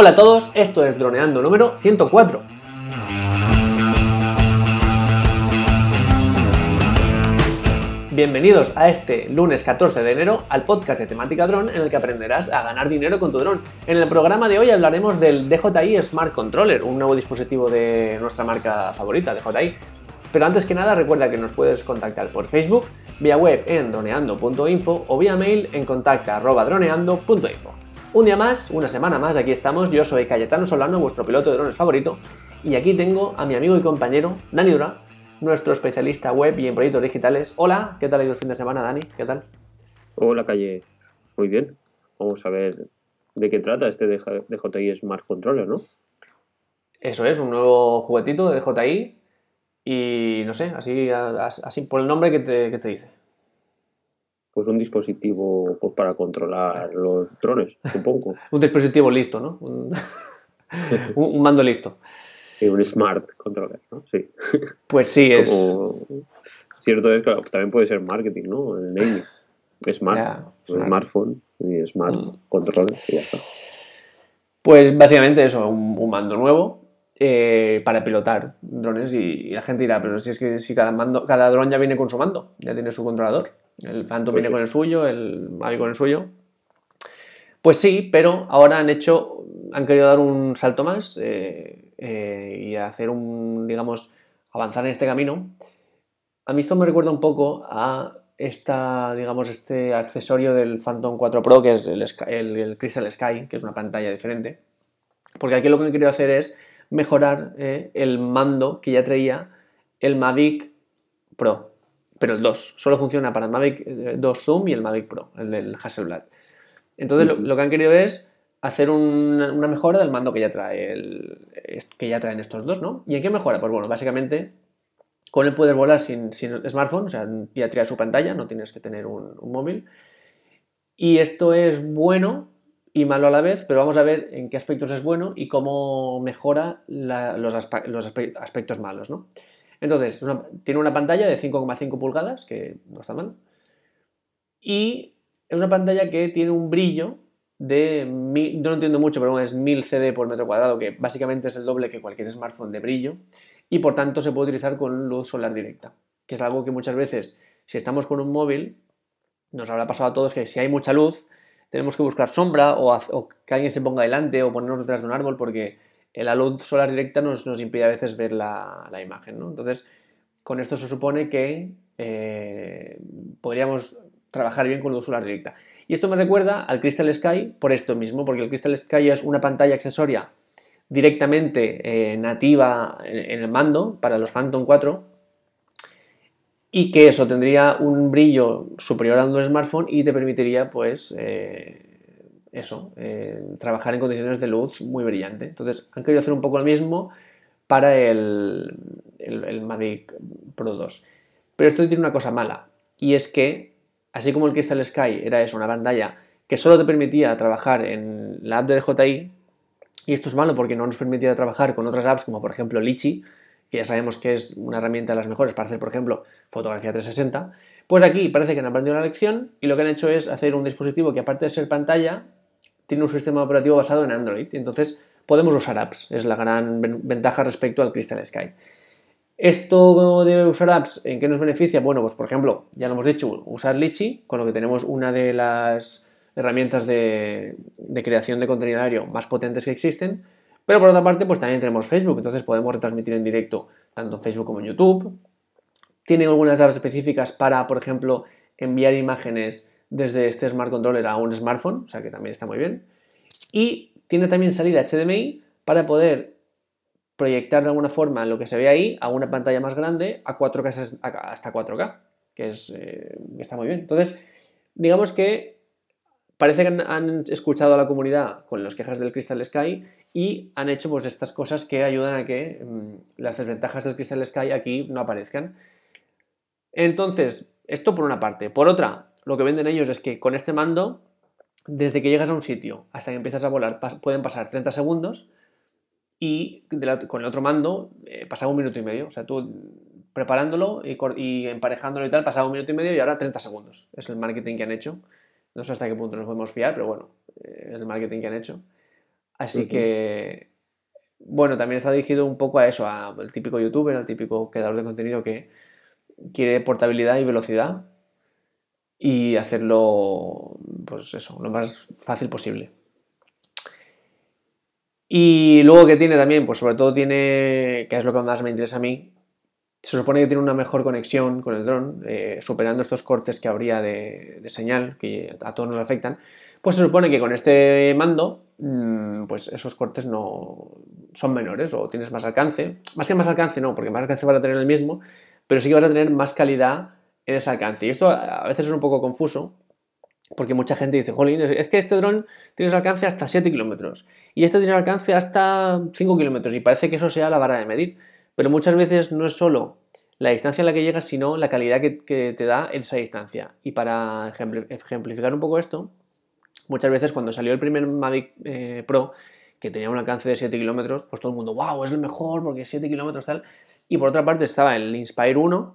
Hola a todos, esto es Droneando número 104. Bienvenidos a este lunes 14 de enero al podcast de temática dron en el que aprenderás a ganar dinero con tu dron. En el programa de hoy hablaremos del DJI Smart Controller, un nuevo dispositivo de nuestra marca favorita, DJI. Pero antes que nada recuerda que nos puedes contactar por Facebook, vía web en droneando.info o vía mail en contacta.droneando.info. Un día más, una semana más, aquí estamos. Yo soy Cayetano Solano, vuestro piloto de drones favorito. Y aquí tengo a mi amigo y compañero Dani Dura, nuestro especialista web y en proyectos digitales. Hola, ¿qué tal ha ido el fin de semana, Dani? ¿Qué tal? Hola, Calle. Muy bien. Vamos a ver de qué trata este DJI Smart Controller, ¿no? Eso es, un nuevo juguetito de DJI y no sé, así, así por el nombre que te, te dice. Pues un dispositivo pues, para controlar los drones, supongo. un dispositivo listo, ¿no? Un, un mando listo. Sí, un smart controller, ¿no? Sí. Pues sí, es. Cierto es que también puede ser marketing, ¿no? El naming. Smart, smartphone y smart mm. controller y ya está. Pues básicamente eso, un mando nuevo eh, para pilotar drones y, la gente dirá, pero si es que si cada, mando, cada dron ya viene con su mando, ya tiene su controlador. El Phantom viene con el suyo, el Mavic con el suyo. Pues sí, pero ahora han hecho, han querido dar un salto más eh, eh, y hacer un, digamos, avanzar en este camino. A mí esto me recuerda un poco a esta, digamos, este accesorio del Phantom 4 Pro, que es el, el Crystal Sky, que es una pantalla diferente. Porque aquí lo que han querido hacer es mejorar eh, el mando que ya traía el Mavic Pro, pero el 2. Solo funciona para el Mavic 2 eh, Zoom y el Mavic Pro, el del Hasselblad. Entonces lo, que han querido es hacer una, mejora del mando que ya trae el, que ya traen estos dos, ¿no? ¿Y en qué mejora? Pues bueno, básicamente con él puedes volar sin, smartphone, o sea, ya trae su pantalla, no tienes que tener un móvil. Y esto es bueno y malo a la vez, pero vamos a ver en qué aspectos es bueno y cómo mejora los, aspectos malos. ¿no? Entonces, tiene una pantalla de 5,5 pulgadas, que no está mal, y es una pantalla que tiene un brillo de, yo no entiendo mucho, pero es 1000 CD por metro cuadrado, que básicamente es el doble que cualquier smartphone de brillo, y por tanto se puede utilizar con luz solar directa, que es algo que muchas veces, si estamos con un móvil, nos habrá pasado a todos que si hay mucha luz, tenemos que buscar sombra o, que alguien se ponga delante o ponernos detrás de un árbol porque la luz solar directa nos, impide a veces ver la, imagen. Entonces, con esto se supone que eh, podríamos trabajar bien con luz solar directa. Y esto me recuerda al Crystal Sky por esto mismo, porque el Crystal Sky es una pantalla accesoria directamente eh, nativa en, el mando para los Phantom 4 y que eso tendría un brillo superior a un smartphone y te permitiría pues eh, eso, eh, trabajar en condiciones de luz muy brillante. Entonces han querido hacer un poco lo mismo para el, el, Mavic Pro 2. Pero esto tiene una cosa mala y es que así como el Crystal Sky era eso, una pantalla que solo te permitía trabajar en la app de DJI y esto es malo porque no nos permitía trabajar con otras apps como por ejemplo Litchi, que ya sabemos que es una herramienta de las mejores para hacer, por ejemplo, fotografía 360, pues aquí parece que han aprendido la lección y lo que han hecho es hacer un dispositivo que aparte de ser pantalla, tiene un sistema operativo basado en Android. Entonces podemos usar apps, es la gran ventaja respecto al Crystal Sky. Esto de usar apps, ¿en qué nos beneficia? Bueno, pues por ejemplo, ya lo hemos dicho, usar Litchi, con lo que tenemos una de las herramientas de, creación de contenido aéreo más potentes que existen, pero por otra parte, pues también tenemos Facebook, entonces podemos retransmitir en directo tanto en Facebook como en YouTube. Tiene algunas apps específicas para, por ejemplo, enviar imágenes desde este Smart Controller a un smartphone, o sea que también está muy bien. Y tiene también salida HDMI para poder proyectar de alguna forma lo que se ve ahí a una pantalla más grande a 4K hasta 4K, que, es, eh, está muy bien. Entonces, digamos que parece que han, escuchado a la comunidad con las quejas del Crystal Sky y han hecho pues estas cosas que ayudan a que mm, las desventajas del Crystal Sky aquí no aparezcan. Entonces, esto por una parte. Por otra, lo que venden ellos es que con este mando, desde que llegas a un sitio hasta que empiezas a volar, pueden pasar 30 segundos y con el otro mando eh, pasaba un minuto y medio. O sea, tú preparándolo y, y emparejándolo y tal, pasaba un minuto y medio y ahora 30 segundos. Es el marketing que han hecho. No sé hasta qué punto nos podemos fiar, pero bueno, eh, es el marketing que han hecho. Así que, bueno, también está dirigido un poco a eso, al típico youtuber, al típico creador de contenido que quiere portabilidad y velocidad y hacerlo, pues eso, lo más fácil posible. Y luego que tiene también, pues sobre todo tiene, que es lo que más me interesa a mí, se supone que tiene una mejor conexión con el dron, eh, superando estos cortes que habría de, señal que a todos nos afectan. Pues se supone que con este mando, mm, pues esos cortes no son menores o tienes más alcance. Más que más alcance, no, porque más alcance vas a tener el mismo, pero sí que vas a tener más calidad en ese alcance. Y esto a veces es un poco confuso, porque mucha gente dice, jolín, es que este dron tiene alcance hasta 7 kilómetros y este tiene alcance hasta 5 kilómetros y parece que eso sea la vara de medir. Pero muchas veces no es solo la distancia a la que llegas, sino la calidad que, te da esa distancia. Y para ejemplificar un poco esto, muchas veces cuando salió el primer Mavic eh, Pro, que tenía un alcance de 7 kilómetros, pues todo el mundo, wow, es el mejor porque 7 kilómetros tal. Y por otra parte estaba el Inspire 1,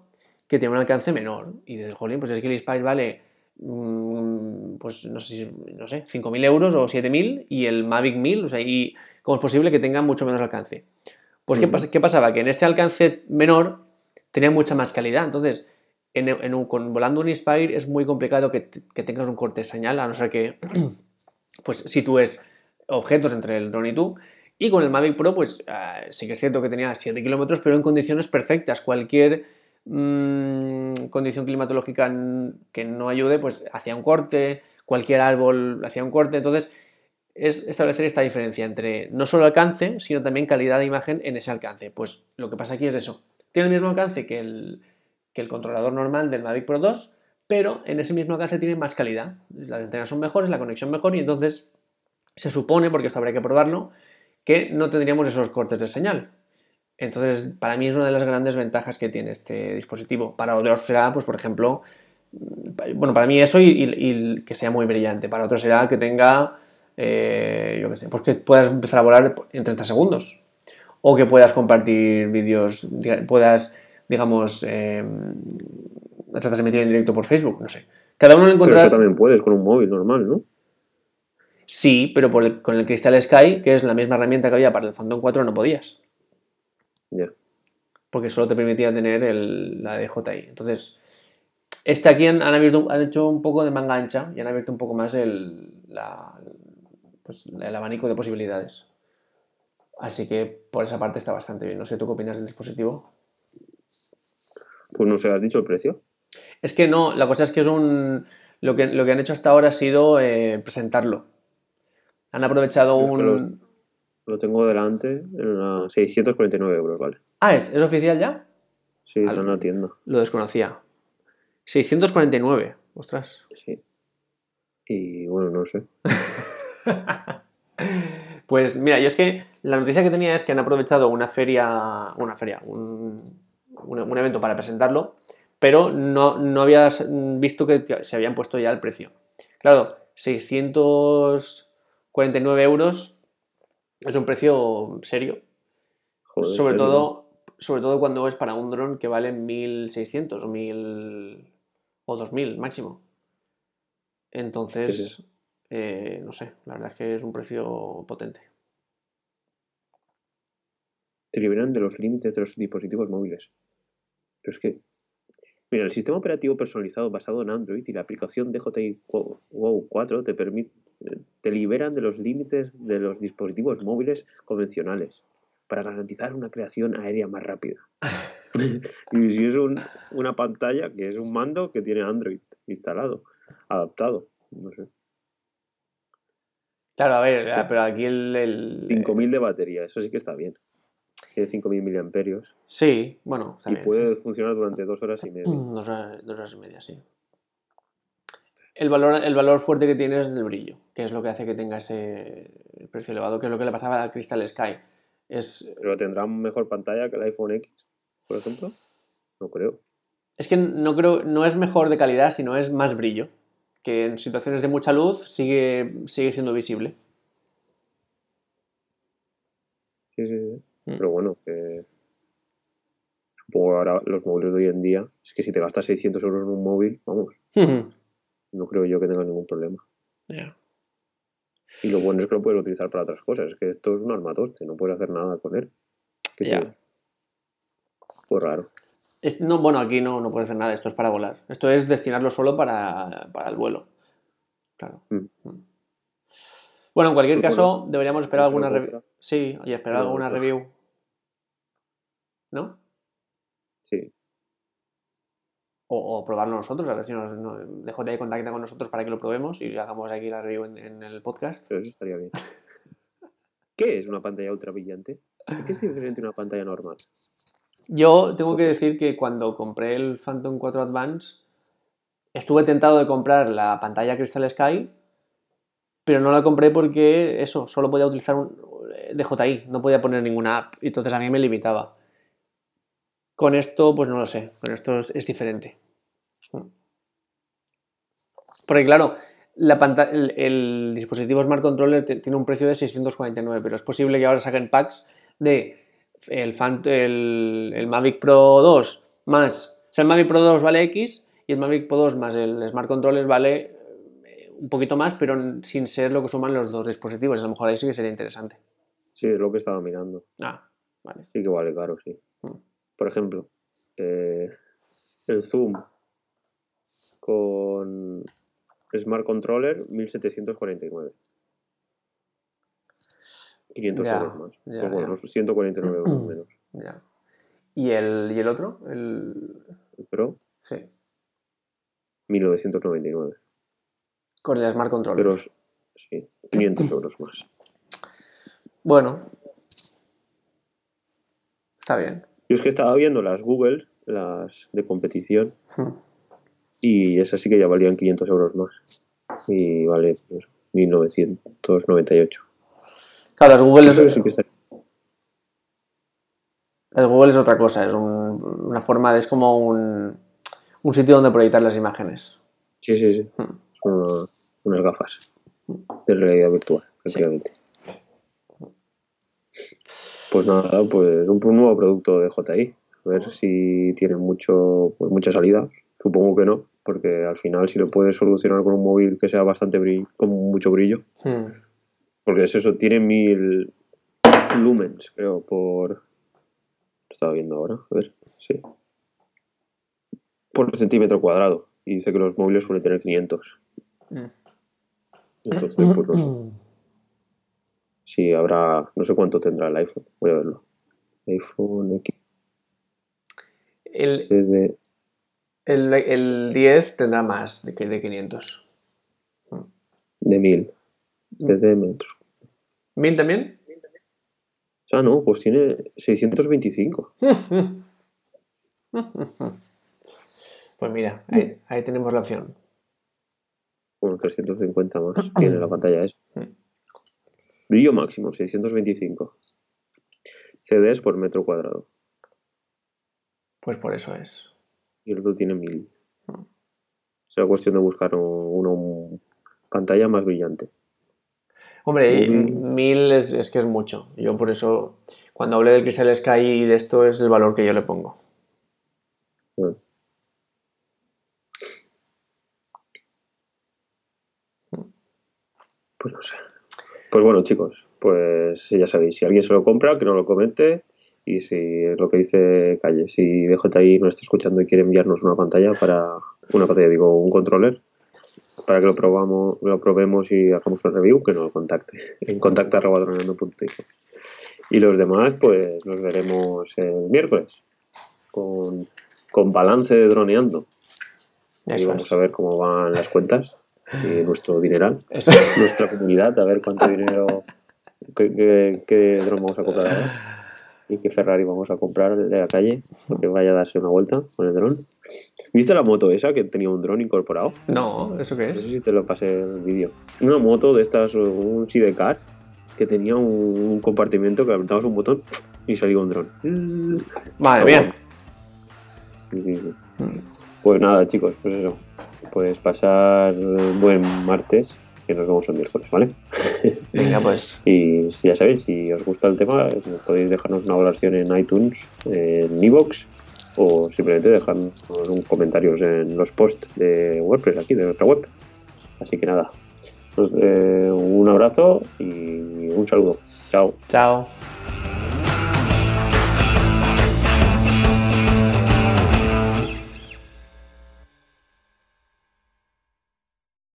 que tiene un alcance menor. Y dices, jolín, pues es que el Inspire vale, mm, pues no sé, no sé 5.000 euros o 7.000 y el Mavic 1.000, o sea, y cómo es posible que tenga mucho menos alcance. Pues, ¿qué, pasaba? Que en este alcance menor tenía mucha más calidad. Entonces, en, con, volando un Inspire es muy complicado que, tengas un corte de señal, a no ser que pues sitúes objetos entre el drone y tú. Y con el Mavic Pro, pues ah, sí que es cierto que tenía 7 kilómetros, pero en condiciones perfectas. Cualquier mm, condición climatológica que no ayude, pues hacía un corte, cualquier árbol hacía un corte. Entonces, es establecer esta diferencia entre no solo alcance, sino también calidad de imagen en ese alcance. Pues lo que pasa aquí es eso. Tiene el mismo alcance que el, el controlador normal del Mavic Pro 2, pero en ese mismo alcance tiene más calidad. Las antenas son mejores, la conexión mejor y entonces se supone, porque esto habría que probarlo, que no tendríamos esos cortes de señal. Entonces, para mí es una de las grandes ventajas que tiene este dispositivo. Para otros será, pues por ejemplo, bueno, para mí eso y que sea muy brillante. Para otros será que tenga eh, yo qué sé, pues que puedas empezar a volar en 30 segundos. O que puedas compartir vídeos, puedas, digamos, eh, transmitir en directo por Facebook, no sé. Cada uno encuentra. Pero eso también puedes con un móvil normal, ¿no? Sí, pero con el Crystal Sky, que es la misma herramienta que había para el Phantom 4, no podías. Ya. Porque solo te permitía tener el, la DJI. Entonces, este aquí han, abierto, han hecho un poco de manga ancha y han abierto un poco más el, la, pues, el abanico de posibilidades. Así que por esa parte está bastante bien. No sé, ¿tú qué opinas del dispositivo? Pues no sé, ¿has dicho el precio? Es que no, la cosa es que es un... Lo que, lo que han hecho hasta ahora ha sido eh, presentarlo. Han aprovechado un... Lo, tengo delante en 649 euros, ¿vale? Ah, ¿es, oficial ya? Sí, está en la tienda. Lo desconocía. 649, ostras. Sí. Y bueno, no sé. pues mira, yo es que la noticia que tenía es que han aprovechado una feria, una feria, un, evento para presentarlo, pero no, no habías visto que se habían puesto ya el precio. Claro, 649 euros es un precio serio. sobre, todo, sobre todo cuando es para un dron que vale 1600 o 1000 o 2000 máximo. Entonces, eh, no sé, la verdad es que es un precio potente. Te liberan de los límites de los dispositivos móviles. Pero es que, mira, el sistema operativo personalizado basado en Android y la aplicación DJI Wow 4 te, permite, te liberan de los límites de los dispositivos móviles convencionales para garantizar una creación aérea más rápida. y si es una pantalla que es un mando que tiene Android instalado, adaptado, no sé. Claro, a ver, ah, pero aquí el... el 5.000 de batería, eso sí que está bien. Tiene 5.000 miliamperios. Sí, bueno. y puede funcionar durante dos horas y media. Dos horas, y media, sí. El valor, el valor fuerte que tiene es del brillo, que es lo que hace que tenga ese precio elevado, que es lo que le pasaba al Crystal Sky. Es... ¿Pero tendrá mejor pantalla que el iPhone X, por ejemplo? No creo. Es que no creo, no es mejor de calidad, sino es más brillo que en situaciones de mucha luz sigue, sigue siendo visible. Sí, sí, sí. Mm. Pero bueno, que supongo ahora los móviles de hoy en día, es que si te gastas 600 euros en un móvil, vamos, no creo yo que tenga ningún problema. Y lo bueno es que lo puedes utilizar para otras cosas. Es que esto es un armatoste, no puedes hacer nada con él. Que Ya. te- Pues raro. No, bueno, aquí no, no puedes hacer nada, esto es para volar. Esto es destinarlo solo para, para el vuelo. Claro. Mm. Mm. Bueno, en cualquier Pues caso, deberíamos esperar alguna review. Sí, oye, esperar alguna review. ¿No? Sí. O, o probarlo nosotros, a ver si nos, nos, DJI contacta con nosotros para que lo probemos y hagamos aquí la review en, en el podcast. Pero eso estaría bien. ¿Qué es una pantalla ultra brillante? ¿En ¿Qué es diferente de una pantalla normal? Yo tengo que decir que cuando compré el Phantom 4 Advance, estuve tentado de comprar la pantalla Crystal Sky, pero no la compré porque eso, solo podía utilizar un DJI, no podía poner ninguna app, entonces a mí me limitaba. Con esto, pues no lo sé, con esto es, es diferente. Porque claro, la el, el dispositivo Smart Controller tiene un precio de 649, pero es posible que ahora saquen packs de el, el Mavic Pro 2 más, o sea, el Mavic Pro 2 vale X y el Mavic Pro 2 más el Smart Controller vale eh, un poquito más, pero sin ser lo que suman los dos dispositivos. A lo mejor ahí sí que sería interesante. Sí, es lo que estaba mirando. Ah, vale. Sí que vale caro, sí. Por ejemplo, eh, el Zoom con Smart Controller, 1749. 500 Ya, euros más. ya, Pues bueno, ya. los 149 euros menos. Ya. ¿Y el, ¿Y el otro? El... El Pro, Sí. 1999. Con el Smart Controller. Pero sí, 500 euros más. Bueno. Está bien. Yo es que estaba viendo las Google, las de competición, Hmm. y esas sí que ya valían 500 euros más. Y vale, pues, 1998. Claro, las Google Eso es, sí que está- el Google es otra cosa, es un- una forma de, es como un, un sitio donde proyectar las imágenes. Sí, sí, sí. Hmm. Son una- unas gafas de realidad virtual, Sí. Pues nada, pues un, un nuevo producto de JI. A ver si tiene mucho, pues mucha salida. Supongo que no, porque al final si lo puedes solucionar con un móvil que sea bastante brillo, con mucho brillo, Hmm. porque es eso, tiene mil lumens, creo, por... Lo estaba viendo ahora, a ver, sí. Por centímetro cuadrado. Y dice que los móviles suelen tener 500. Mm. Entonces, pues no sé. Sí, habrá, no sé cuánto tendrá el iPhone, voy a verlo. iPhone X, El, CD, el, el 10 tendrá más de que de 500. de 1000, CD metros. ¿Bien también? Ah, no, pues tiene 625. Pues mira, ahí, ahí tenemos la opción. Bueno, 350 más tiene la pantalla esa. Mm. Brillo máximo, 625. CDs por metro cuadrado. Pues por eso es. Y el otro tiene 1000. Mm. Será cuestión de buscar un- una pantalla más brillante. Hombre, Mm. mil es, es que es mucho. Yo por eso, cuando hablé del Crystal Sky y de esto, es el valor que yo le pongo. Bueno. Pues no sé. Pues bueno, chicos, pues ya sabéis, si alguien se lo compra, que no lo comente. Y si es lo que dice Calle, si DJI nos está escuchando y quiere enviarnos una pantalla para, una pantalla, digo, un controller, para que lo probamos, lo probemos y hagamos una review, que nos contacte en contacta.droneando.info. Y los demás, pues los veremos el miércoles con, con balance de droneando. Y vamos es. a ver cómo van las cuentas y nuestro dineral, Eso- nuestra comunidad, a ver cuánto dinero, qué, qué, qué dron vamos a comprar ahora y qué Ferrari vamos a comprar de la calle, porque vaya a darse una vuelta con el dron. ¿Viste la moto esa que tenía un dron incorporado? No, ¿eso qué No es? sé si te lo pasé el vídeo. Una moto de estas, un sidecar, que tenía un, un compartimiento que apretabas un botón y salía un dron. Sí, sí. Pues nada, chicos, pues eso. Pues pasar buen martes, que nos vemos el miércoles, ¿vale? Venga, pues. Y ya sabéis, si os gusta el tema, podéis dejarnos una valoración en iTunes, en iVoox, o simplemente dejarnos un comentarios en los posts de WordPress aquí, de nuestra web. Así que nada, Pues, eh, un abrazo y un saludo. Chao. Chao.